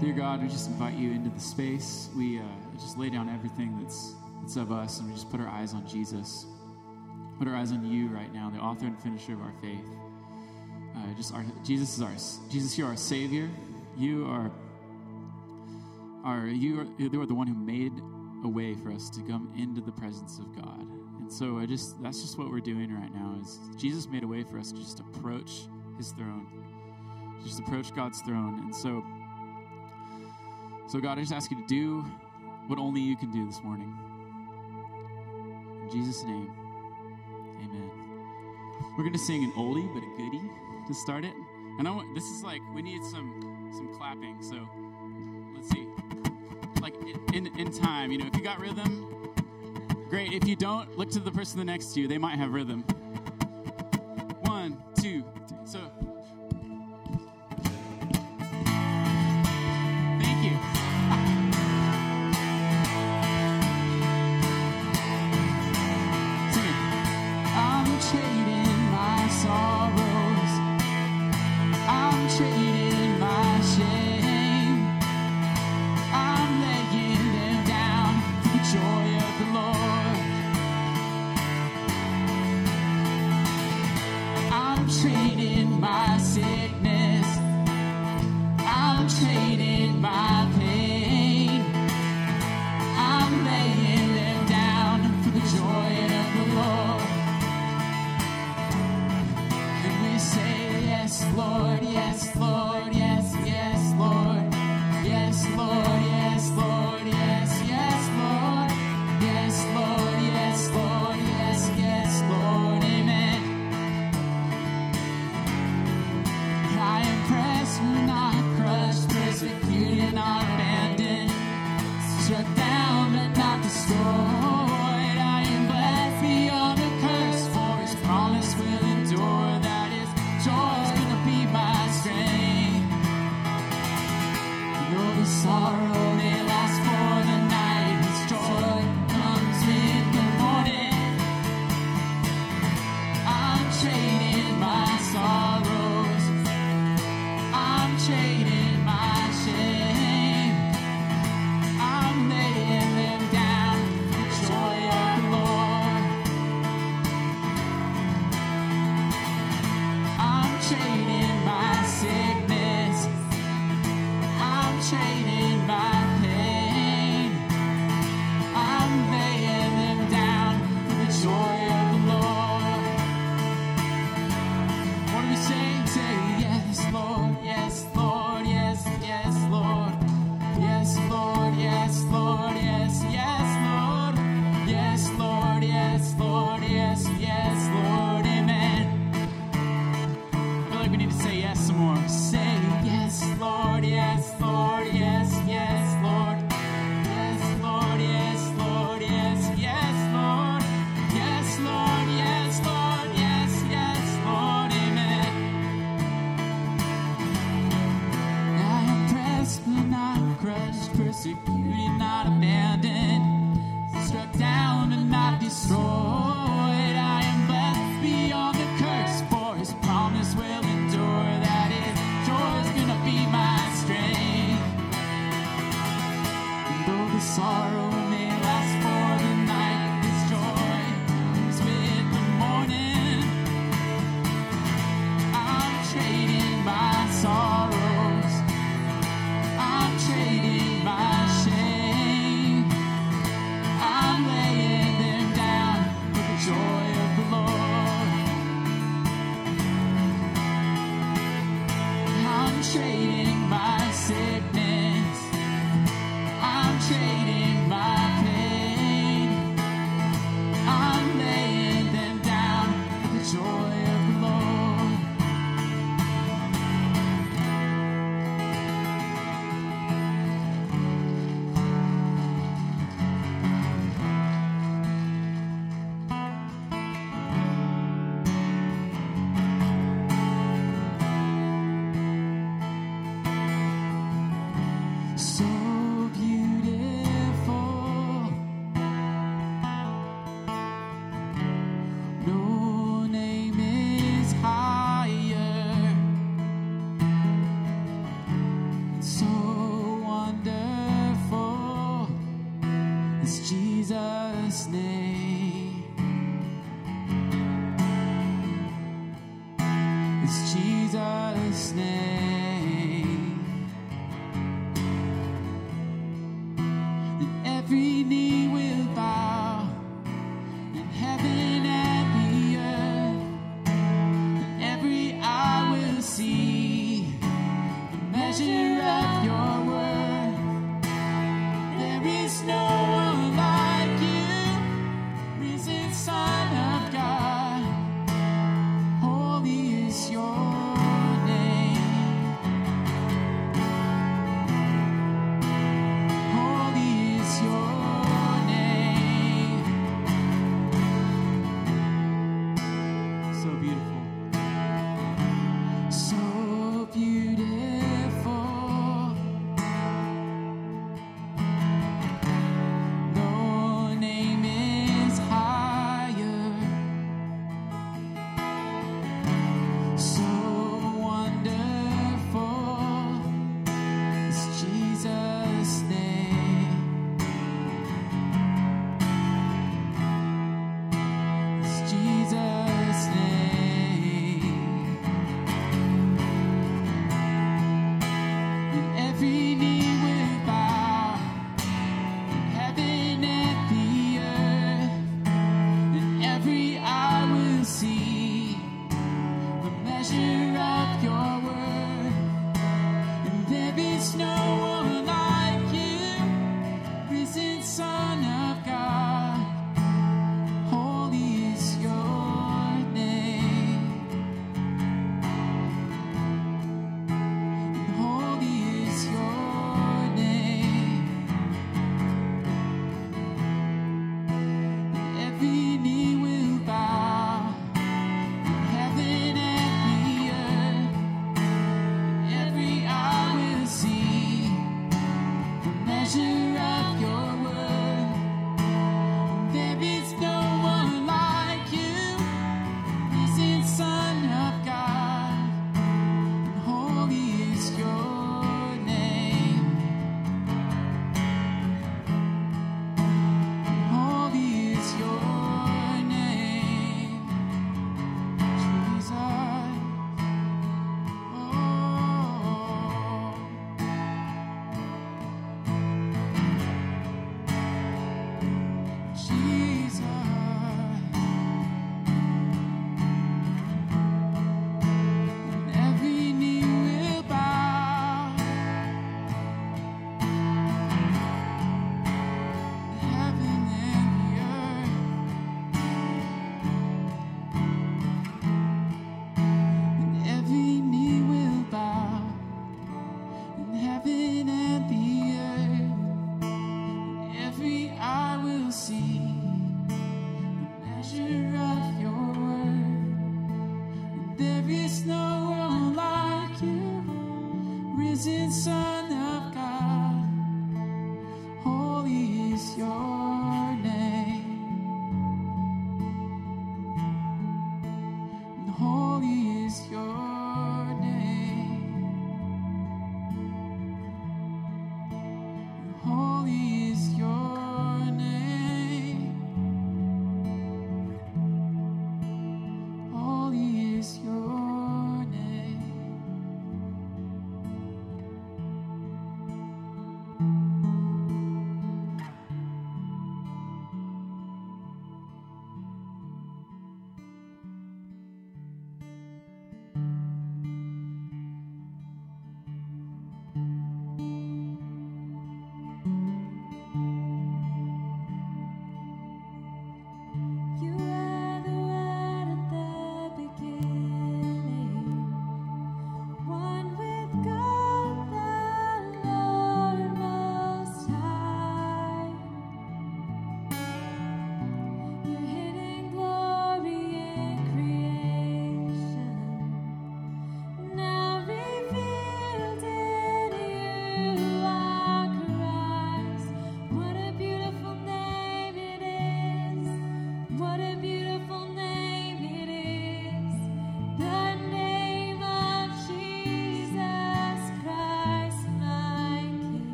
Dear God, we just invite you into the space. We uh, just lay down everything that's, that's of us, and we just put our eyes on Jesus. Put our eyes on you right now, the author and finisher of our faith. Uh, just our, Jesus is our Jesus. You are our Savior. You are are you are you are the one who made a way for us to come into the presence of God. And so I just that's just what we're doing right now. Is Jesus made a way for us to just approach His throne, just approach God's throne, and so. So, God, I just ask you to do what only you can do this morning. In Jesus' name, amen. We're going to sing an oldie but a goodie to start it. And I want, this is like, we need some some clapping. So, let's see. Like in, in time, you know, if you got rhythm, great. If you don't, look to the person next to you. They might have rhythm.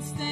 Can stand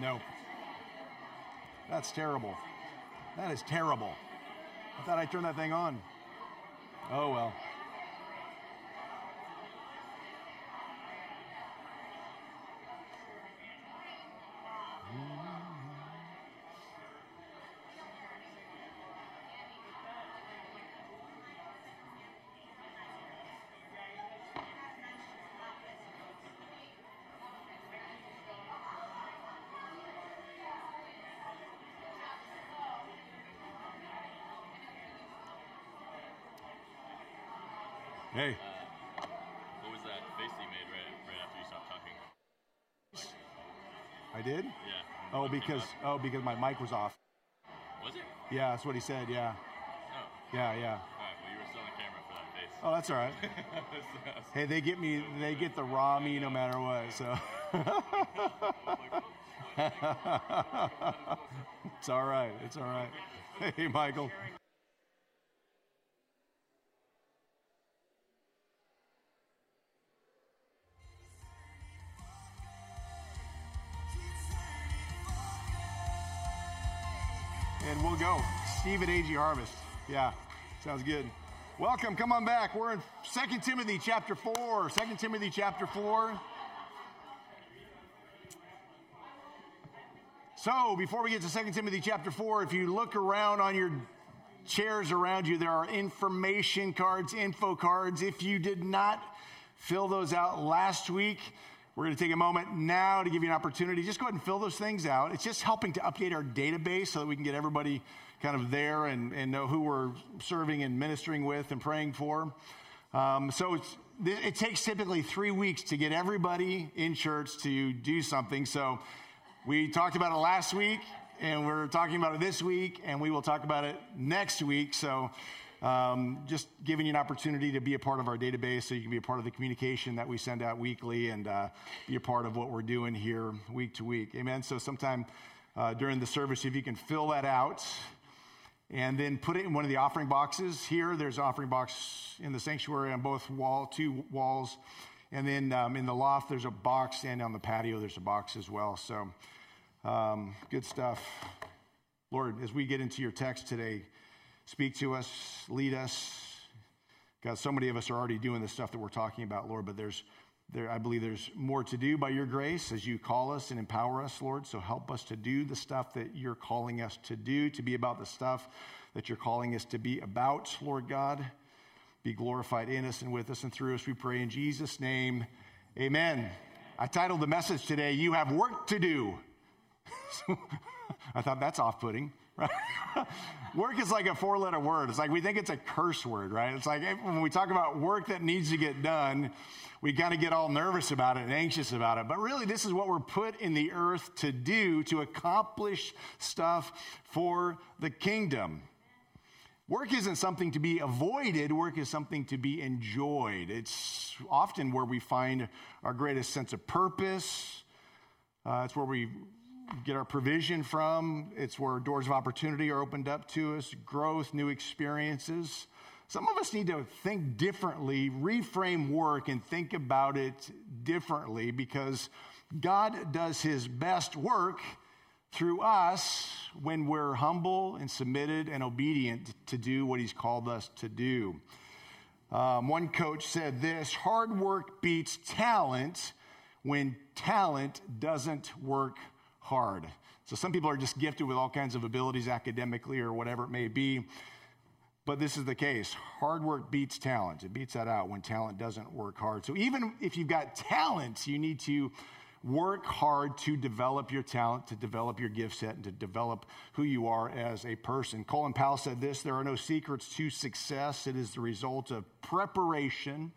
No. That's terrible. That is terrible. I thought I turned that thing on. Oh well. Hey, uh, What was that face you made right, right after you stopped talking? I did? Yeah. Oh, because oh because my mic was off. Was it? Yeah, that's what he said. Yeah, Oh. yeah, yeah. All right. Well, you were still on camera for that face. Oh, that's all right. Hey, they get me. They get the raw me no matter what. So it's all right. It's all right. Hey, Michael. We'll go. Steve at AG Harvest. Yeah, sounds good. Welcome. Come on back. We're in 2 Timothy chapter 4. 2 Timothy chapter 4. So, before we get to 2 Timothy chapter 4, if you look around on your chairs around you, there are information cards, info cards. If you did not fill those out last week, we're going to take a moment now to give you an opportunity. Just go ahead and fill those things out. It's just helping to update our database so that we can get everybody kind of there and, and know who we're serving and ministering with and praying for. Um, so it takes typically three weeks to get everybody in church to do something. So we talked about it last week, and we're talking about it this week, and we will talk about it next week. So Um, just giving you an opportunity to be a part of our database so you can be a part of the communication that we send out weekly and uh, be a part of what we're doing here week to week. Amen. So, sometime uh, during the service, if you can fill that out and then put it in one of the offering boxes. Here, there's an offering box in the sanctuary on both wall, two walls. And then um, in the loft, there's a box, and on the patio, there's a box as well. So, um, good stuff. Lord, as we get into your text today, speak to us, lead us. God, so many of us are already doing the stuff that we're talking about, Lord, but there's there, I believe there's more to do by your grace as you call us and empower us, Lord. So help us to do the stuff that you're calling us to do, to be about the stuff that you're calling us to be about, Lord God. Be glorified in us and with us and through us, we pray in Jesus' name. Amen. I titled the message today, You Have Work to Do. I thought that's off putting, right? work is like a four letter word. It's like we think it's a curse word, right? It's like when we talk about work that needs to get done, we kind of get all nervous about it and anxious about it. But really, this is what we're put in the earth to do to accomplish stuff for the kingdom. Work isn't something to be avoided, work is something to be enjoyed. It's often where we find our greatest sense of purpose. Uh, it's where we get our provision from. It's where doors of opportunity are opened up to us, growth, new experiences. Some of us need to think differently, reframe work, and think about it differently because God does his best work through us when we're humble and submitted and obedient to do what he's called us to do. Um, one coach said this hard work beats talent when talent doesn't work hard. So some people are just gifted with all kinds of abilities academically or whatever it may be. But this is the case. Hard work beats talent. It beats that out when talent doesn't work hard. So even if you've got talent, you need to work hard to develop your talent, to develop your gift set, and to develop who you are as a person. Colin Powell said this there are no secrets to success, it is the result of preparation,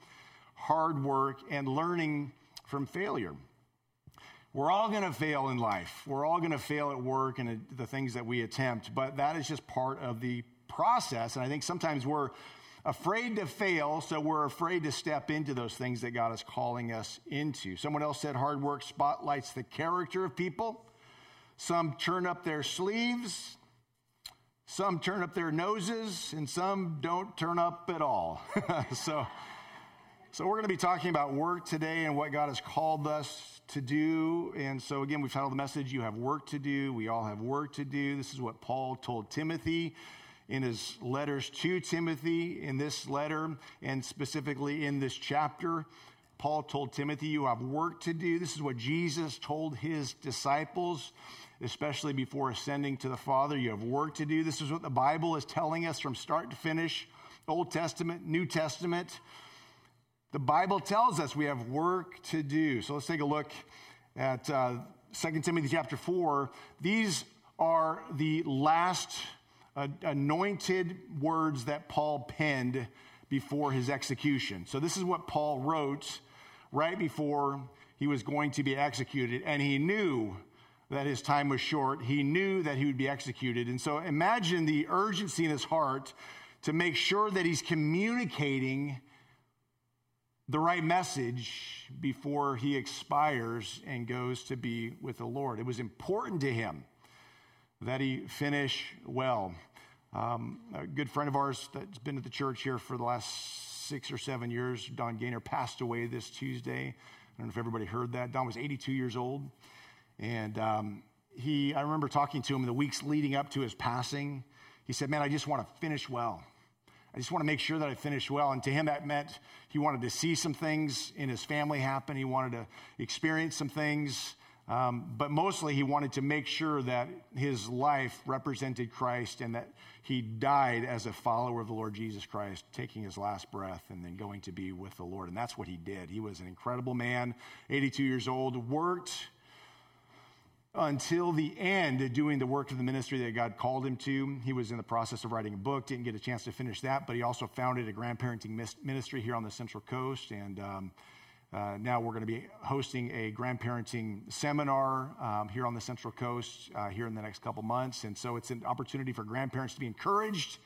hard work, and learning from failure. We're all going to fail in life. We're all going to fail at work and the things that we attempt, but that is just part of the process. And I think sometimes we're afraid to fail, so we're afraid to step into those things that God is calling us into. Someone else said hard work spotlights the character of people. Some turn up their sleeves, some turn up their noses, and some don't turn up at all. so, so we're going to be talking about work today and what God has called us to do. And so again, we've titled the message, You Have Work to Do. We all have work to do. This is what Paul told Timothy in his letters to Timothy, in this letter, and specifically in this chapter. Paul told Timothy, You have work to do. This is what Jesus told his disciples, especially before ascending to the Father. You have work to do. This is what the Bible is telling us from start to finish Old Testament, New Testament. The Bible tells us we have work to do. So let's take a look at uh, 2 Timothy chapter 4. These are the last anointed words that Paul penned before his execution. So, this is what Paul wrote right before he was going to be executed, and he knew that his time was short. He knew that he would be executed. And so, imagine the urgency in his heart to make sure that he's communicating the right message before he expires and goes to be with the Lord. It was important to him that he finish well. Um, a good friend of ours that's been at the church here for the last six or seven years, Don Gaynor, passed away this Tuesday. I don't know if everybody heard that. Don was 82 years old. And um, he, I remember talking to him in the weeks leading up to his passing. He said, Man, I just want to finish well. I just want to make sure that I finish well. And to him, that meant he wanted to see some things in his family happen. He wanted to experience some things um, but mostly, he wanted to make sure that his life represented Christ and that he died as a follower of the Lord Jesus Christ, taking his last breath and then going to be with the Lord. And that's what he did. He was an incredible man, 82 years old, worked until the end doing the work of the ministry that God called him to. He was in the process of writing a book, didn't get a chance to finish that, but he also founded a grandparenting ministry here on the Central Coast. And um, uh, now we're going to be hosting a grandparenting seminar um, here on the Central Coast uh, here in the next couple months. And so it's an opportunity for grandparents to be encouraged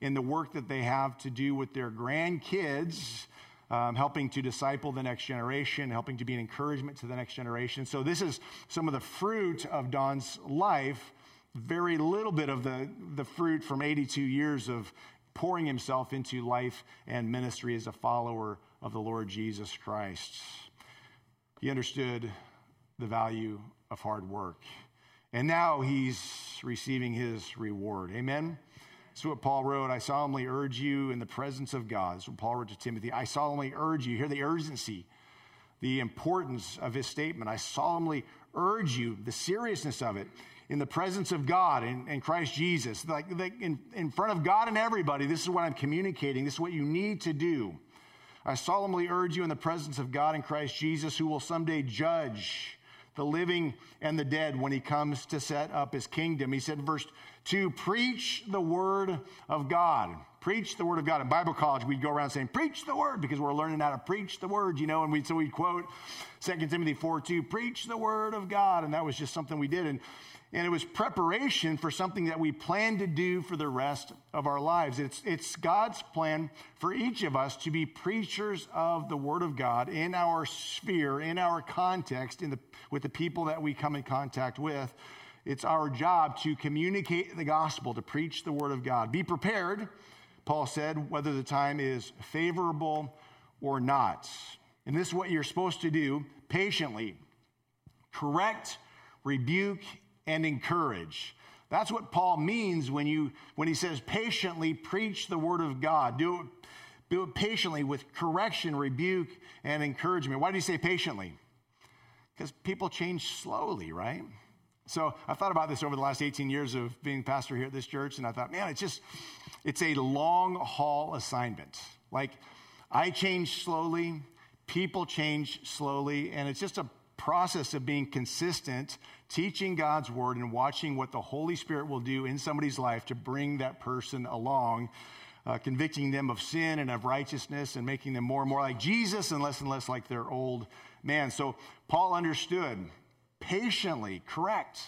in the work that they have to do with their grandkids. Um, helping to disciple the next generation, helping to be an encouragement to the next generation. So, this is some of the fruit of Don's life. Very little bit of the, the fruit from 82 years of pouring himself into life and ministry as a follower of the Lord Jesus Christ. He understood the value of hard work. And now he's receiving his reward. Amen? That's what Paul wrote. I solemnly urge you in the presence of God. That's what Paul wrote to Timothy. I solemnly urge you. Hear the urgency, the importance of his statement. I solemnly urge you, the seriousness of it, in the presence of God and, and Christ Jesus. Like, like in, in front of God and everybody, this is what I'm communicating. This is what you need to do. I solemnly urge you in the presence of God and Christ Jesus, who will someday judge the living and the dead when he comes to set up his kingdom. He said, verse 2 preach the word of God. Preach the word of God. In Bible college, we'd go around saying, Preach the word, because we're learning how to preach the word, you know, and we so we'd quote 2 Timothy 4 2, preach the word of God. And that was just something we did. And and it was preparation for something that we plan to do for the rest of our lives. It's, it's God's plan for each of us to be preachers of the Word of God in our sphere, in our context, in the, with the people that we come in contact with. It's our job to communicate the gospel, to preach the Word of God. Be prepared, Paul said, whether the time is favorable or not. And this is what you're supposed to do patiently correct, rebuke, and encourage. That's what Paul means when, you, when he says patiently preach the word of God. Do it, do it patiently with correction, rebuke, and encouragement. Why do you say patiently? Because people change slowly, right? So I thought about this over the last 18 years of being pastor here at this church, and I thought, man, it's just, it's a long haul assignment. Like, I change slowly, people change slowly, and it's just a process of being consistent, teaching God's word, and watching what the Holy Spirit will do in somebody's life to bring that person along, uh, convicting them of sin and of righteousness and making them more and more like Jesus and less and less like their old man. So Paul understood patiently, correct.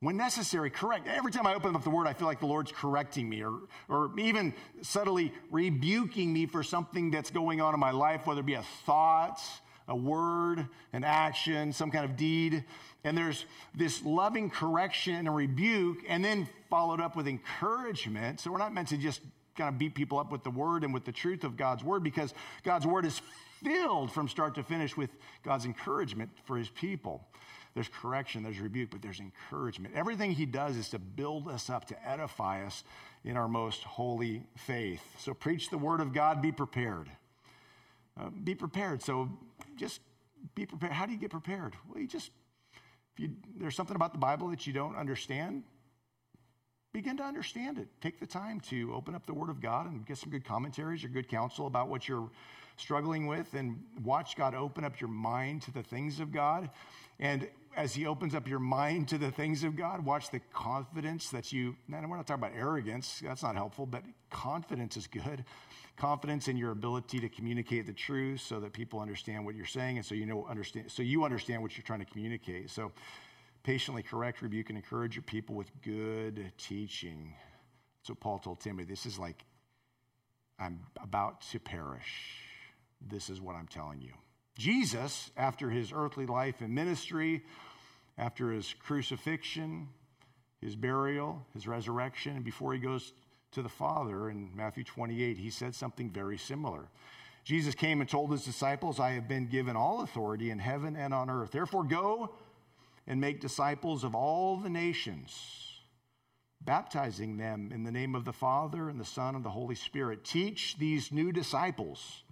When necessary, correct. Every time I open up the word, I feel like the Lord's correcting me or, or even subtly rebuking me for something that's going on in my life, whether it be a thought, a word, an action, some kind of deed. And there's this loving correction and rebuke, and then followed up with encouragement. So we're not meant to just kind of beat people up with the word and with the truth of God's word because God's word is filled from start to finish with God's encouragement for his people. There's correction, there's rebuke, but there's encouragement. Everything he does is to build us up, to edify us in our most holy faith. So preach the word of God, be prepared. Uh, be prepared. So just be prepared. How do you get prepared? Well, you just, if you, there's something about the Bible that you don't understand, begin to understand it. Take the time to open up the Word of God and get some good commentaries or good counsel about what you're struggling with and watch God open up your mind to the things of God. And as He opens up your mind to the things of God, watch the confidence that you, and we're not talking about arrogance, that's not helpful, but confidence is good. Confidence in your ability to communicate the truth so that people understand what you're saying and so you know understand so you understand what you're trying to communicate. So patiently correct rebuke and encourage your people with good teaching. What paul told timothy this is like i'm about to perish. This is what i'm telling you jesus after his earthly life and ministry after his crucifixion his burial his resurrection and before he goes to the Father in Matthew 28, he said something very similar. Jesus came and told his disciples, I have been given all authority in heaven and on earth. Therefore, go and make disciples of all the nations, baptizing them in the name of the Father and the Son and the Holy Spirit. Teach these new disciples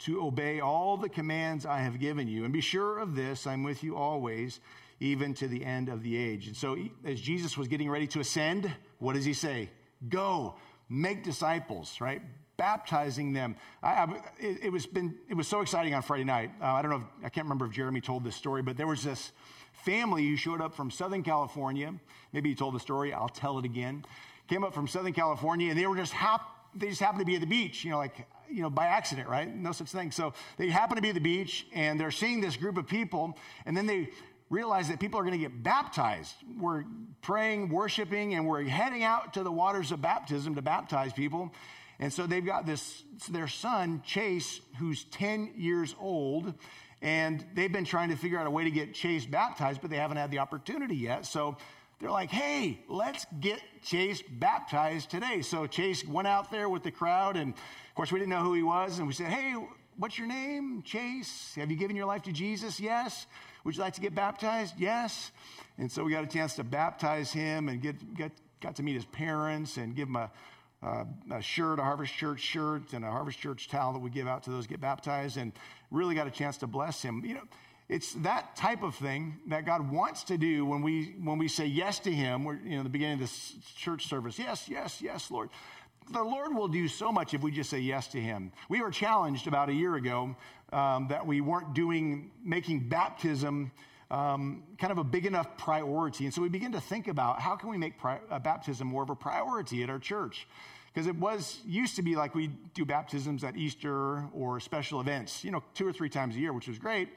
to obey all the commands I have given you. And be sure of this I'm with you always, even to the end of the age. And so, as Jesus was getting ready to ascend, what does he say? Go, make disciples, right? Baptizing them. I, I, it, it, was been, it was so exciting on Friday night. Uh, I don't know, if, I can't remember if Jeremy told this story, but there was this family who showed up from Southern California. Maybe he told the story, I'll tell it again. Came up from Southern California, and they were just hap- they just happen to be at the beach, you know, like you know, by accident, right? No such thing. So they happen to be at the beach, and they're seeing this group of people, and then they realize that people are going to get baptized. We're praying, worshiping, and we're heading out to the waters of baptism to baptize people. And so they've got this, their son, Chase, who's 10 years old, and they've been trying to figure out a way to get Chase baptized, but they haven't had the opportunity yet. So they're like, hey, let's get Chase baptized today. So Chase went out there with the crowd, and of course, we didn't know who he was, and we said, hey, what's your name? Chase. Have you given your life to Jesus? Yes. Would you like to get baptized? Yes. And so we got a chance to baptize him and get, get got to meet his parents and give him a, a shirt, a Harvest Church shirt, and a Harvest Church towel that we give out to those get baptized, and really got a chance to bless him. You know, it's that type of thing that God wants to do when we when we say yes to Him. We're you know the beginning of this church service. Yes, yes, yes, Lord. The Lord will do so much if we just say yes to Him. We were challenged about a year ago um, that we weren't doing making baptism um, kind of a big enough priority, and so we began to think about how can we make pri- uh, baptism more of a priority at our church because it was used to be like we do baptisms at Easter or special events, you know, two or three times a year, which was great.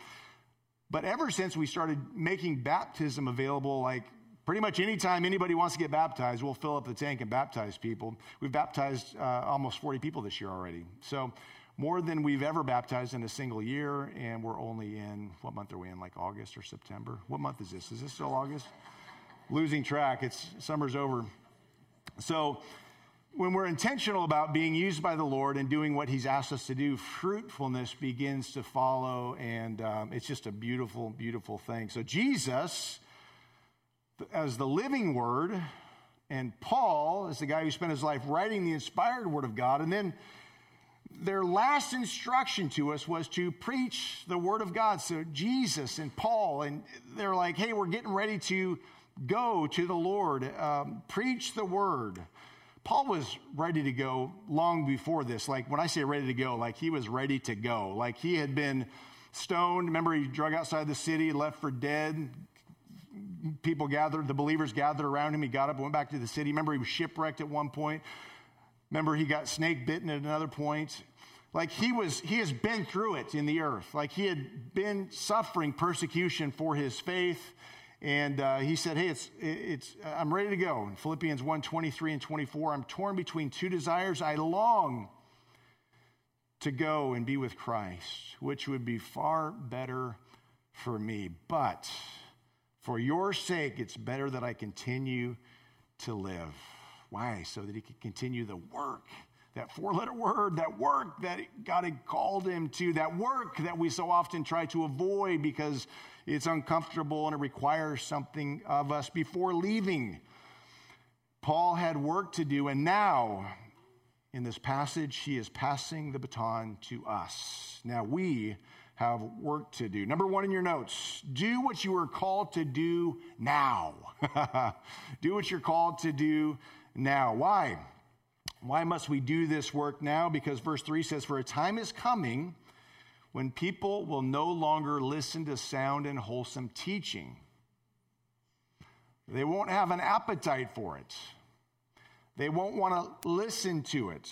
But ever since we started making baptism available, like pretty much anytime anybody wants to get baptized, we'll fill up the tank and baptize people. We've baptized uh, almost 40 people this year already. So more than we've ever baptized in a single year, and we're only in, what month are we in, like August or September? What month is this? Is this still August? Losing track. It's summer's over. So when we're intentional about being used by the Lord and doing what He's asked us to do, fruitfulness begins to follow, and um, it's just a beautiful, beautiful thing. So, Jesus, as the living Word, and Paul is the guy who spent his life writing the inspired Word of God, and then their last instruction to us was to preach the Word of God. So, Jesus and Paul, and they're like, hey, we're getting ready to go to the Lord, um, preach the Word. Paul was ready to go long before this. Like when I say ready to go, like he was ready to go. Like he had been stoned. Remember, he drug outside the city, left for dead. People gathered, the believers gathered around him. He got up, and went back to the city. Remember, he was shipwrecked at one point. Remember, he got snake bitten at another point. Like he was, he has been through it in the earth. Like he had been suffering persecution for his faith. And uh, he said, Hey, it's, it's, I'm ready to go. In Philippians 1 23 and 24, I'm torn between two desires. I long to go and be with Christ, which would be far better for me. But for your sake, it's better that I continue to live. Why? So that he could continue the work, that four letter word, that work that God had called him to, that work that we so often try to avoid because it's uncomfortable and it requires something of us before leaving. Paul had work to do, and now in this passage, he is passing the baton to us. Now we have work to do. Number one in your notes do what you are called to do now. do what you're called to do now. Why? Why must we do this work now? Because verse 3 says, For a time is coming when people will no longer listen to sound and wholesome teaching. They won't have an appetite for it. They won't want to listen to it.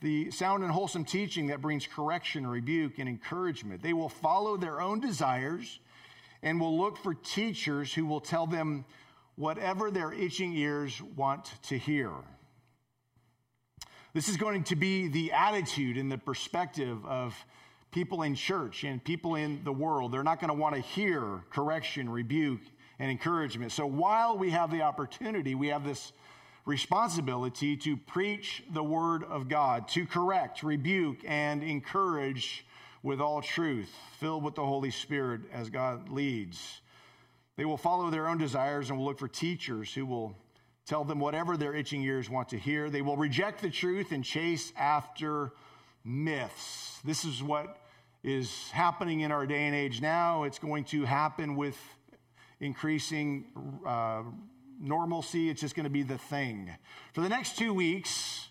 The sound and wholesome teaching that brings correction, rebuke, and encouragement. They will follow their own desires and will look for teachers who will tell them whatever their itching ears want to hear. This is going to be the attitude and the perspective of people in church and people in the world, they're not going to want to hear correction, rebuke, and encouragement. So while we have the opportunity, we have this responsibility to preach the word of God, to correct, rebuke, and encourage with all truth, filled with the Holy Spirit as God leads. They will follow their own desires and will look for teachers who will tell them whatever their itching ears want to hear. They will reject the truth and chase after myths. This is what is happening in our day and age now. It's going to happen with increasing uh, normalcy. It's just going to be the thing. For the next two weeks,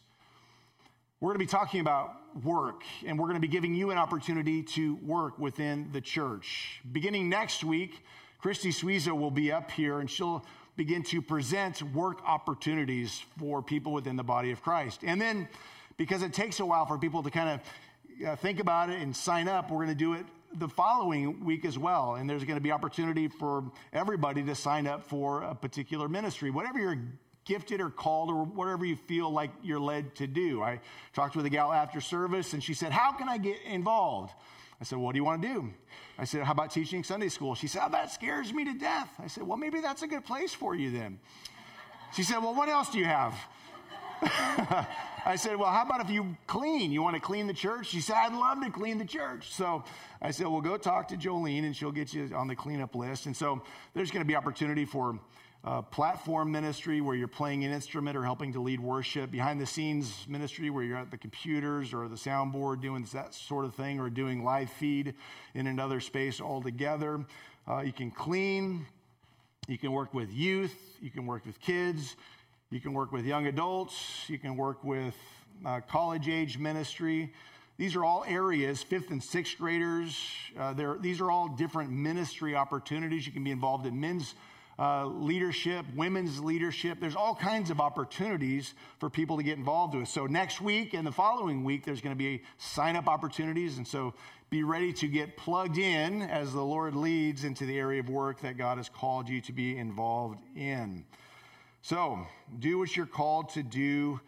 we're going to be talking about work, and we're going to be giving you an opportunity to work within the church. Beginning next week, Christy Suiza will be up here, and she'll begin to present work opportunities for people within the body of Christ. And then, because it takes a while for people to kind of uh, think about it and sign up. We're going to do it the following week as well. And there's going to be opportunity for everybody to sign up for a particular ministry, whatever you're gifted or called or whatever you feel like you're led to do. I talked with a gal after service and she said, How can I get involved? I said, What do you want to do? I said, How about teaching Sunday school? She said, oh, That scares me to death. I said, Well, maybe that's a good place for you then. She said, Well, what else do you have? I said, Well, how about if you clean? You want to clean the church? She said, I'd love to clean the church. So I said, Well, go talk to Jolene and she'll get you on the cleanup list. And so there's going to be opportunity for uh, platform ministry where you're playing an instrument or helping to lead worship, behind the scenes ministry where you're at the computers or the soundboard doing that sort of thing, or doing live feed in another space altogether. Uh, you can clean, you can work with youth, you can work with kids, you can work with young adults, you can work with uh, college age ministry. These are all areas, fifth and sixth graders. Uh, these are all different ministry opportunities. You can be involved in men's uh, leadership, women's leadership. There's all kinds of opportunities for people to get involved with. So next week and the following week, there's going to be sign up opportunities. And so be ready to get plugged in as the Lord leads into the area of work that God has called you to be involved in. So do what you're called to do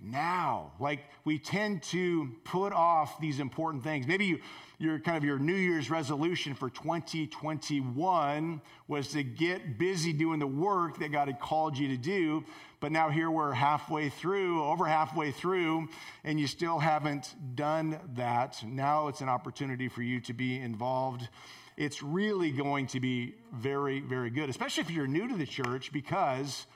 now. Like we tend to put off these important things. Maybe you, your kind of your New Year's resolution for 2021 was to get busy doing the work that God had called you to do. But now here we're halfway through, over halfway through, and you still haven't done that. Now it's an opportunity for you to be involved. It's really going to be very, very good, especially if you're new to the church, because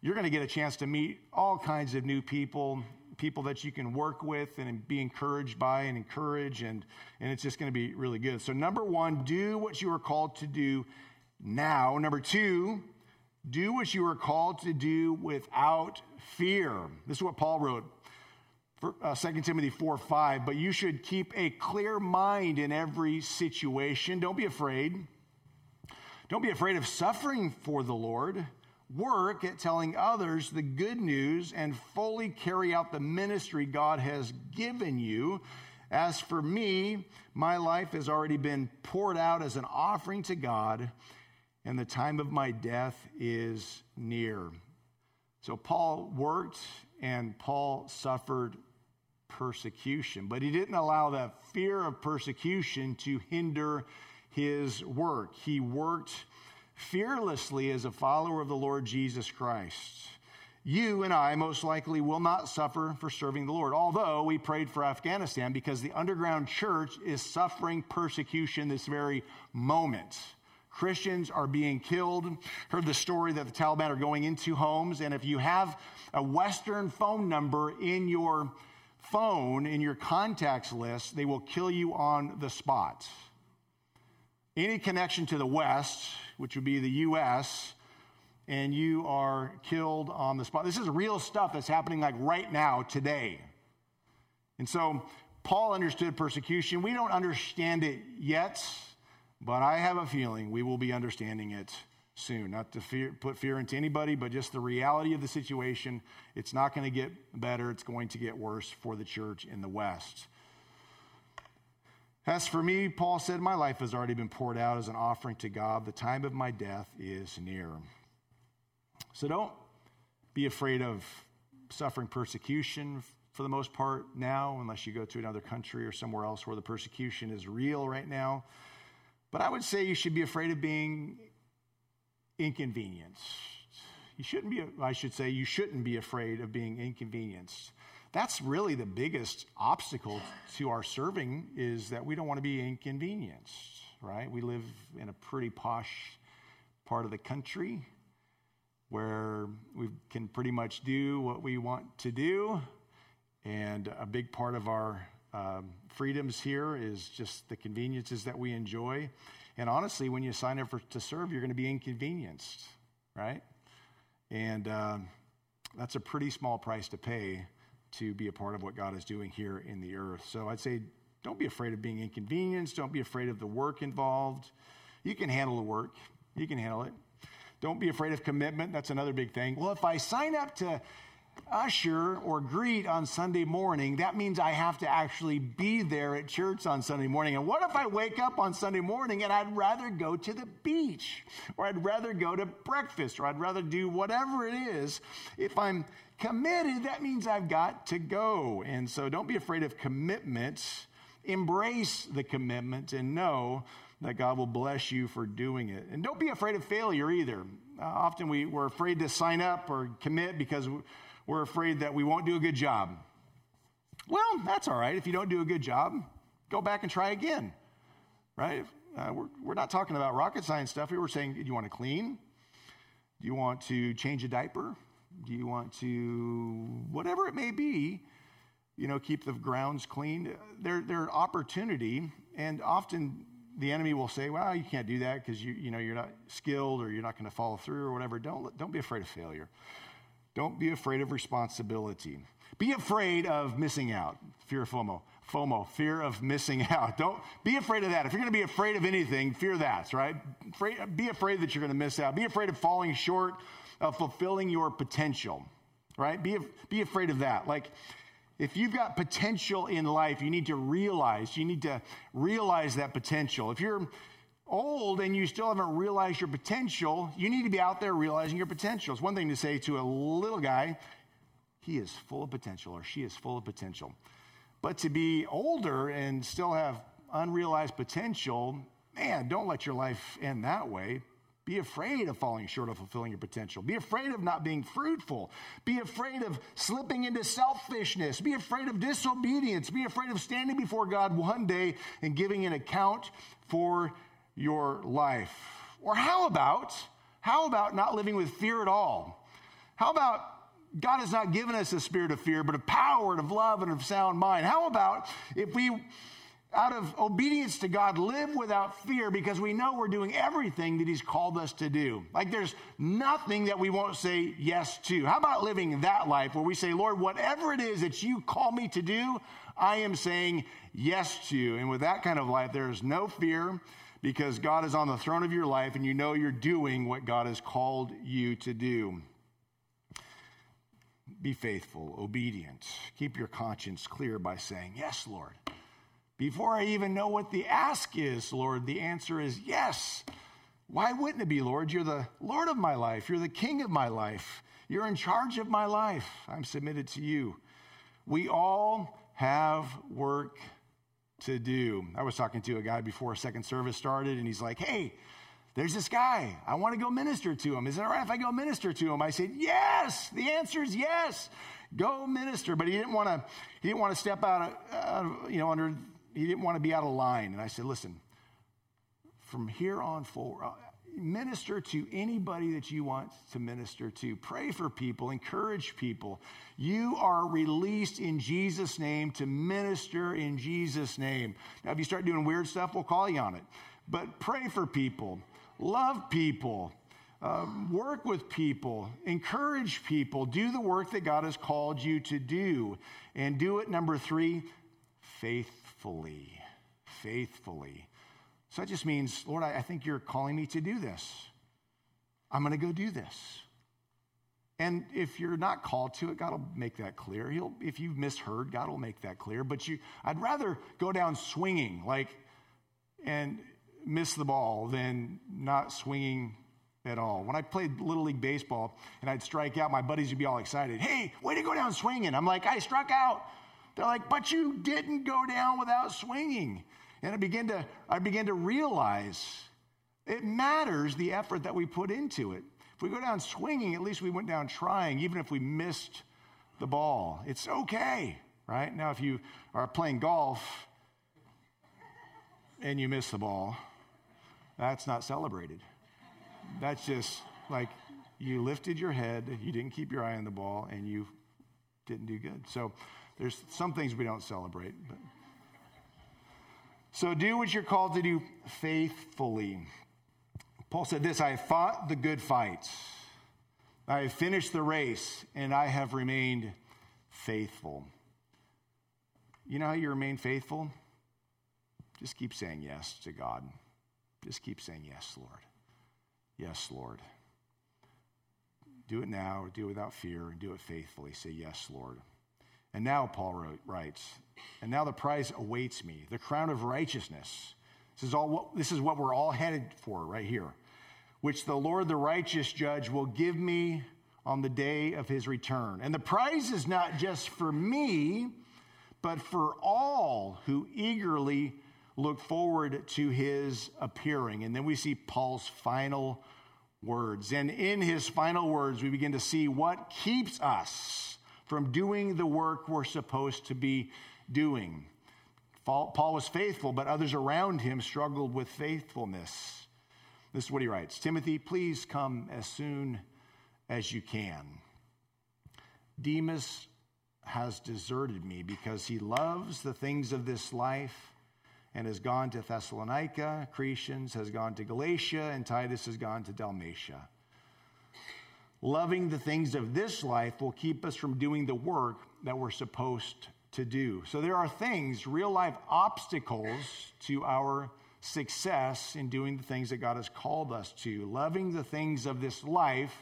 you're going to get a chance to meet all kinds of new people, people that you can work with and be encouraged by and encourage, and, and it's just going to be really good. So, number one, do what you are called to do now. Number two, do what you are called to do without fear. This is what Paul wrote. For, uh, 2 Timothy 4 5, but you should keep a clear mind in every situation. Don't be afraid. Don't be afraid of suffering for the Lord work at telling others the good news and fully carry out the ministry God has given you. As for me, my life has already been poured out as an offering to God, and the time of my death is near. So Paul worked and Paul suffered persecution, but he didn't allow that fear of persecution to hinder his work. He worked fearlessly as a follower of the Lord Jesus Christ. You and I most likely will not suffer for serving the Lord, although we prayed for Afghanistan because the underground church is suffering persecution this very moment. Christians are being killed. Heard the story that the Taliban are going into homes, and if you have a Western phone number in your phone, in your contacts list, they will kill you on the spot. Any connection to the West which would be the U.S., and you are killed on the spot. This is real stuff that's happening like right now, today. And so Paul understood persecution. We don't understand it yet, but I have a feeling we will be understanding it soon. Not to fear, put fear into anybody, but just the reality of the situation. It's not going to get better, it's going to get worse for the church in the West. As for me, Paul said, my life has already been poured out as an offering to God. The time of my death is near. So don't be afraid of suffering persecution for the most part now, unless you go to another country or somewhere else where the persecution is real right now. But I would say you should be afraid of being inconvenienced. You shouldn't be, I should say, you shouldn't be afraid of being inconvenienced that's really the biggest obstacle to our serving is that we don't want to be inconvenienced, right? We live in a pretty posh part of the country where we can pretty much do what we want to do. And a big part of our um, freedoms here is just the conveniences that we enjoy. And honestly, when you sign up for, to serve, you're going to be inconvenienced, right? And um, that's a pretty small price to pay to be a part of what God is doing here in the earth. So I'd say don't be afraid of being inconvenienced. Don't be afraid of the work involved. You can handle the work, you can handle it. Don't be afraid of commitment. That's another big thing. Well, if I sign up to usher or greet on Sunday morning, that means I have to actually be there at church on Sunday morning. And what if I wake up on Sunday morning and I'd rather go to the beach, or I'd rather go to breakfast, or I'd rather do whatever it is? If I'm committed, that means I've got to go. And so don't be afraid of commitment. Embrace the commitment and know that God will bless you for doing it. And don't be afraid of failure either. Uh, often we, we're afraid to sign up or commit because we're afraid that we won't do a good job. Well, that's all right. If you don't do a good job, go back and try again, right? Uh, we're, we're not talking about rocket science stuff here. We're saying, do you want to clean? Do you want to change a diaper? Do you want to, whatever it may be, you know, keep the grounds clean? They're, they're opportunity, and often the enemy will say, well, you can't do that because you, you know, you're not skilled or you're not going to follow through or whatever. Don't, don't be afraid of failure. Don't be afraid of responsibility. Be afraid of missing out. Fear of FOMO. FOMO, fear of missing out. Don't be afraid of that. If you're going to be afraid of anything, fear that, right? Be afraid that you're going to miss out. Be afraid of falling short of fulfilling your potential, right? Be, be afraid of that. Like, if you've got potential in life, you need to realize, you need to realize that potential. If you're old and you still haven't realized your potential, you need to be out there realizing your potential. It's one thing to say to a little guy, he is full of potential or she is full of potential. But to be older and still have unrealized potential, man, don't let your life end that way. Be afraid of falling short of fulfilling your potential. Be afraid of not being fruitful. Be afraid of slipping into selfishness. Be afraid of disobedience. Be afraid of standing before God one day and giving an account for your life. Or how about, how about not living with fear at all? How about God has not given us a spirit of fear, but of power and of love and of sound mind? How about if we out of obedience to God, live without fear because we know we're doing everything that He's called us to do. Like there's nothing that we won't say yes to. How about living that life where we say, Lord, whatever it is that you call me to do, I am saying yes to. You. And with that kind of life, there is no fear because God is on the throne of your life and you know you're doing what God has called you to do. Be faithful, obedient. Keep your conscience clear by saying, Yes, Lord. Before I even know what the ask is, Lord, the answer is yes. Why wouldn't it be, Lord? You're the Lord of my life. You're the King of my life. You're in charge of my life. I'm submitted to you. We all have work to do. I was talking to a guy before second service started, and he's like, hey, there's this guy. I want to go minister to him. Is it all right if I go minister to him? I said, yes. The answer is yes. Go minister. But he didn't want to. He didn't want to step out of, of you know under he didn't want to be out of line. And I said, listen, from here on forward, uh, minister to anybody that you want to minister to. Pray for people, encourage people. You are released in Jesus' name to minister in Jesus' name. Now, if you start doing weird stuff, we'll call you on it. But pray for people, love people, uh, work with people, encourage people, do the work that God has called you to do. And do it, number three, faithfully. Faithfully. So that just means, Lord, I, I think you're calling me to do this. I'm going to go do this. And if you're not called to it, God will make that clear. He'll, if you've misheard, God will make that clear. But you, I'd rather go down swinging, like, and miss the ball than not swinging at all. When I played Little League Baseball and I'd strike out, my buddies would be all excited. Hey, way to go down swinging. I'm like, I struck out. They're like, but you didn't go down without swinging. And I began to, I began to realize it matters the effort that we put into it. If we go down swinging, at least we went down trying, even if we missed the ball. It's okay, right? Now, if you are playing golf and you miss the ball, that's not celebrated. That's just like you lifted your head, you didn't keep your eye on the ball, and you didn't do good. So, there's some things we don't celebrate. But. So do what you're called to do faithfully. Paul said this I have fought the good fight, I have finished the race, and I have remained faithful. You know how you remain faithful? Just keep saying yes to God. Just keep saying yes, Lord. Yes, Lord. Do it now, do it without fear, and do it faithfully. Say, Yes, Lord. And now, Paul wrote, writes, and now the prize awaits me, the crown of righteousness. This is, all what, this is what we're all headed for right here, which the Lord, the righteous judge, will give me on the day of his return. And the prize is not just for me, but for all who eagerly look forward to his appearing. And then we see Paul's final words. And in his final words, we begin to see what keeps us from doing the work we're supposed to be doing. Paul was faithful, but others around him struggled with faithfulness. This is what he writes Timothy, please come as soon as you can. Demas has deserted me because he loves the things of this life and has gone to Thessalonica. Crescens has gone to Galatia, and Titus has gone to Dalmatia. Loving the things of this life will keep us from doing the work that we're supposed to do. So there are things, real life obstacles to our success in doing the things that God has called us to. Loving the things of this life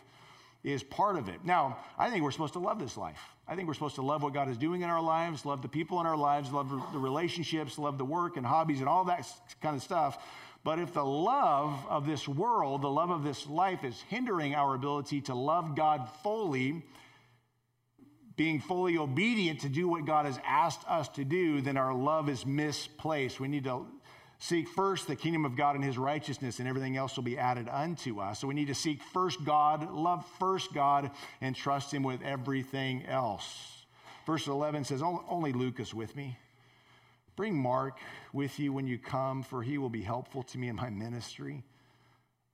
is part of it. Now, I think we're supposed to love this life. I think we're supposed to love what God is doing in our lives, love the people in our lives, love the relationships, love the work and hobbies and all that kind of stuff. But if the love of this world, the love of this life is hindering our ability to love God fully, being fully obedient to do what God has asked us to do, then our love is misplaced. We need to Seek first the kingdom of God and his righteousness, and everything else will be added unto us. So we need to seek first God, love first God, and trust him with everything else. Verse 11 says, Only Luke is with me. Bring Mark with you when you come, for he will be helpful to me in my ministry.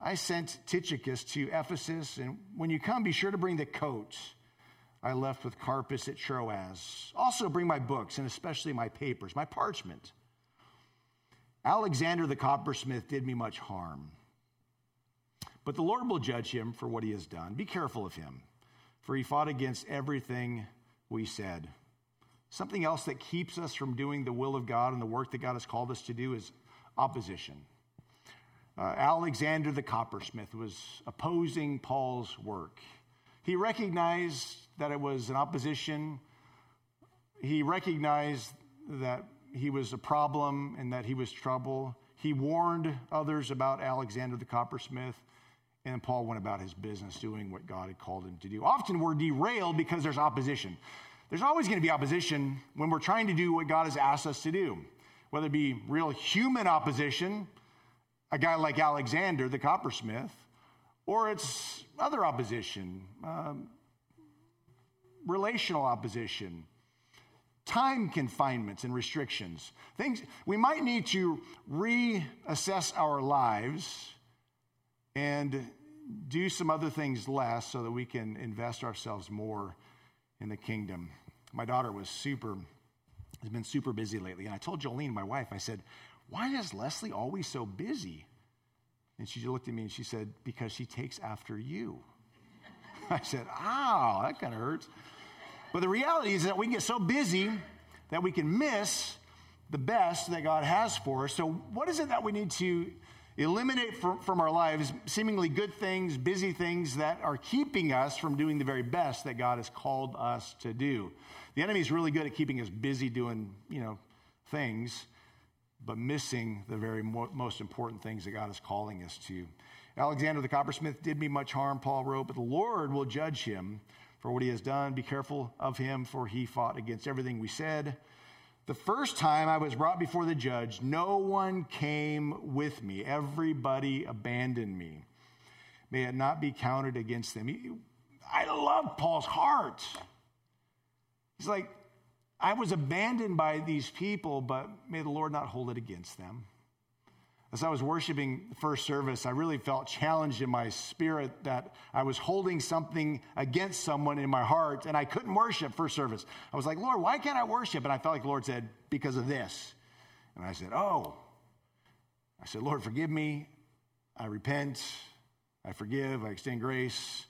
I sent Tychicus to Ephesus, and when you come, be sure to bring the coat I left with Carpus at Troas. Also, bring my books, and especially my papers, my parchment Alexander the coppersmith did me much harm. But the Lord will judge him for what he has done. Be careful of him, for he fought against everything we said. Something else that keeps us from doing the will of God and the work that God has called us to do is opposition. Uh, Alexander the coppersmith was opposing Paul's work. He recognized that it was an opposition. He recognized that he was a problem and that he was trouble. He warned others about Alexander the coppersmith, and Paul went about his business doing what God had called him to do. Often we're derailed because there's opposition. There's always going to be opposition when we're trying to do what God has asked us to do, whether it be real human opposition, a guy like Alexander the coppersmith, or it's other opposition, um, relational opposition, time confinements and restrictions. Things we might need to reassess our lives and do some other things less so that we can invest ourselves more in the kingdom. My daughter was super has been super busy lately, and I told Jolene, my wife, I said, "Why is Leslie always so busy?" And she looked at me and she said, "Because she takes after you." I said, "Ow, that kind of hurts." But the reality is that we get so busy that we can miss the best that God has for us. So, what is it that we need to eliminate from, from our lives? Seemingly good things, busy things that are keeping us from doing the very best that God has called us to do. The enemy is really good at keeping us busy doing, you know, things, but missing the very mo- most important things that God is calling us to. Alexander the coppersmith did me much harm, Paul wrote, but the Lord will judge him for what he has done. Be careful of him, for he fought against everything we said. The first time I was brought before the judge, no one came with me. Everybody abandoned me. May it not be counted against them. I love Paul's heart. He's like, I was abandoned by these people, but may the Lord not hold it against them. As I was worshiping first service, I really felt challenged in my spirit that I was holding something against someone in my heart and I couldn't worship first service. I was like, Lord, why can't I worship? And I felt like the Lord said, because of this. And I said, oh. I said, Lord, forgive me. I repent. I forgive. I extend grace.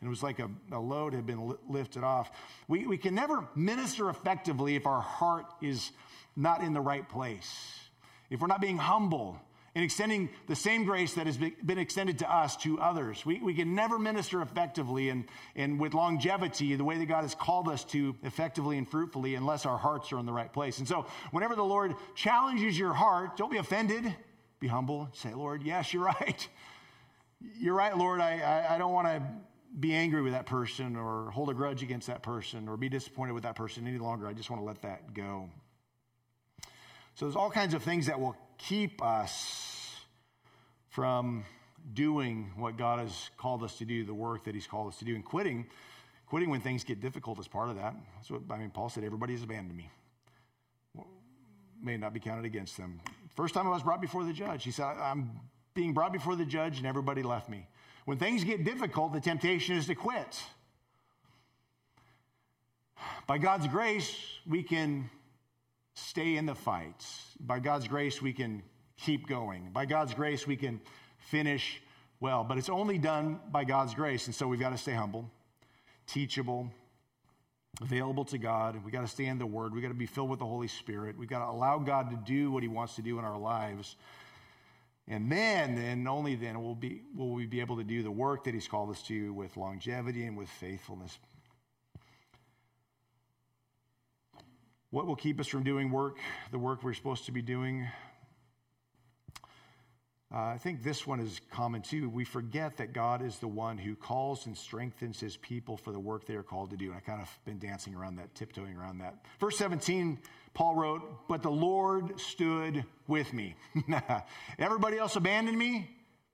And it was like a, a load had been li- lifted off. We, we can never minister effectively if our heart is not in the right place, if we're not being humble and extending the same grace that has been extended to us to others. We, we can never minister effectively and, and with longevity the way that God has called us to effectively and fruitfully unless our hearts are in the right place. And so, whenever the Lord challenges your heart, don't be offended, be humble, say, Lord, yes, you're right. You're right, Lord. I, I, I don't want to be angry with that person or hold a grudge against that person or be disappointed with that person any longer. I just want to let that go. So there's all kinds of things that will keep us from doing what God has called us to do, the work that He's called us to do, and quitting. Quitting when things get difficult is part of that. That's what I mean. Paul said, "Everybody has abandoned me." Well, may not be counted against them. First time I was brought before the judge, he said, "I'm being brought before the judge, and everybody left me." When things get difficult, the temptation is to quit. By God's grace, we can stay in the fight. By God's grace, we can keep going. By God's grace, we can finish well. But it's only done by God's grace. And so we've got to stay humble, teachable, available to God. We've got to stay in the Word. We've got to be filled with the Holy Spirit. We've got to allow God to do what He wants to do in our lives. And then, and only then, will, be, will we be able to do the work that He's called us to with longevity and with faithfulness. What will keep us from doing work, the work we're supposed to be doing? Uh, I think this one is common too. We forget that God is the one who calls and strengthens his people for the work they are called to do. And I kind of been dancing around that, tiptoeing around that. Verse 17 Paul wrote, But the Lord stood with me. Everybody else abandoned me,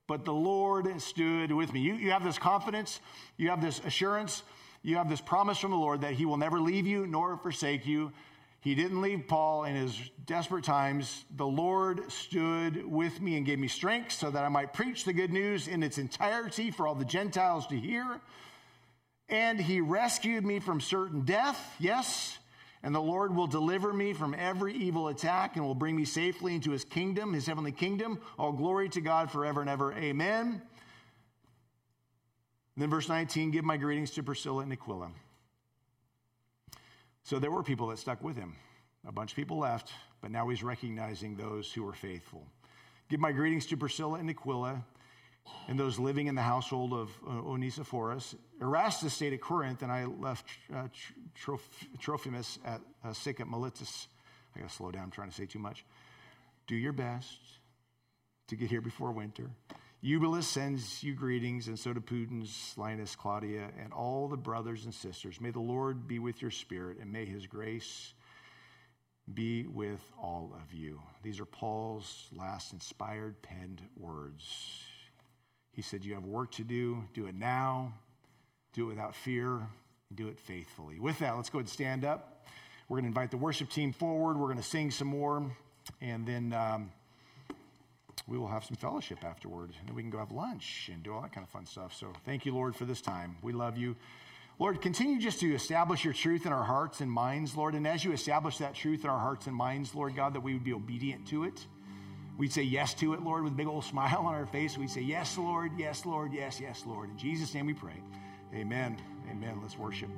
but the Lord stood with me. You, you have this confidence, you have this assurance, you have this promise from the Lord that He will never leave you nor forsake you. He didn't leave Paul in his desperate times. The Lord stood with me and gave me strength so that I might preach the good news in its entirety for all the Gentiles to hear. And he rescued me from certain death, yes, and the Lord will deliver me from every evil attack and will bring me safely into his kingdom, his heavenly kingdom. All glory to God forever and ever. Amen. Then verse 19 give my greetings to Priscilla and Aquila. So there were people that stuck with him. A bunch of people left, but now he's recognizing those who were faithful. Give my greetings to Priscilla and Aquila and those living in the household of uh, Onesiphorus. Erastus stayed at Corinth, and I left uh, Troph- Trophimus at uh, sick at Miletus. I got to slow down, I'm trying to say too much. Do your best to get here before winter. Eubulus sends you greetings, and so do Pudens, Linus, Claudia, and all the brothers and sisters. May the Lord be with your spirit, and may his grace be with all of you. These are Paul's last inspired penned words. He said, You have work to do. Do it now. Do it without fear. Do it faithfully. With that, let's go ahead and stand up. We're going to invite the worship team forward. We're going to sing some more. And then um, we will have some fellowship afterward. And then we can go have lunch and do all that kind of fun stuff. So thank you, Lord, for this time. We love you. Lord, continue just to establish your truth in our hearts and minds, Lord. And as you establish that truth in our hearts and minds, Lord God, that we would be obedient to it. We'd say yes to it, Lord, with a big old smile on our face. We'd say, Yes, Lord, yes, Lord, yes, yes, Lord. In Jesus' name we pray. Amen. Amen. Let's worship.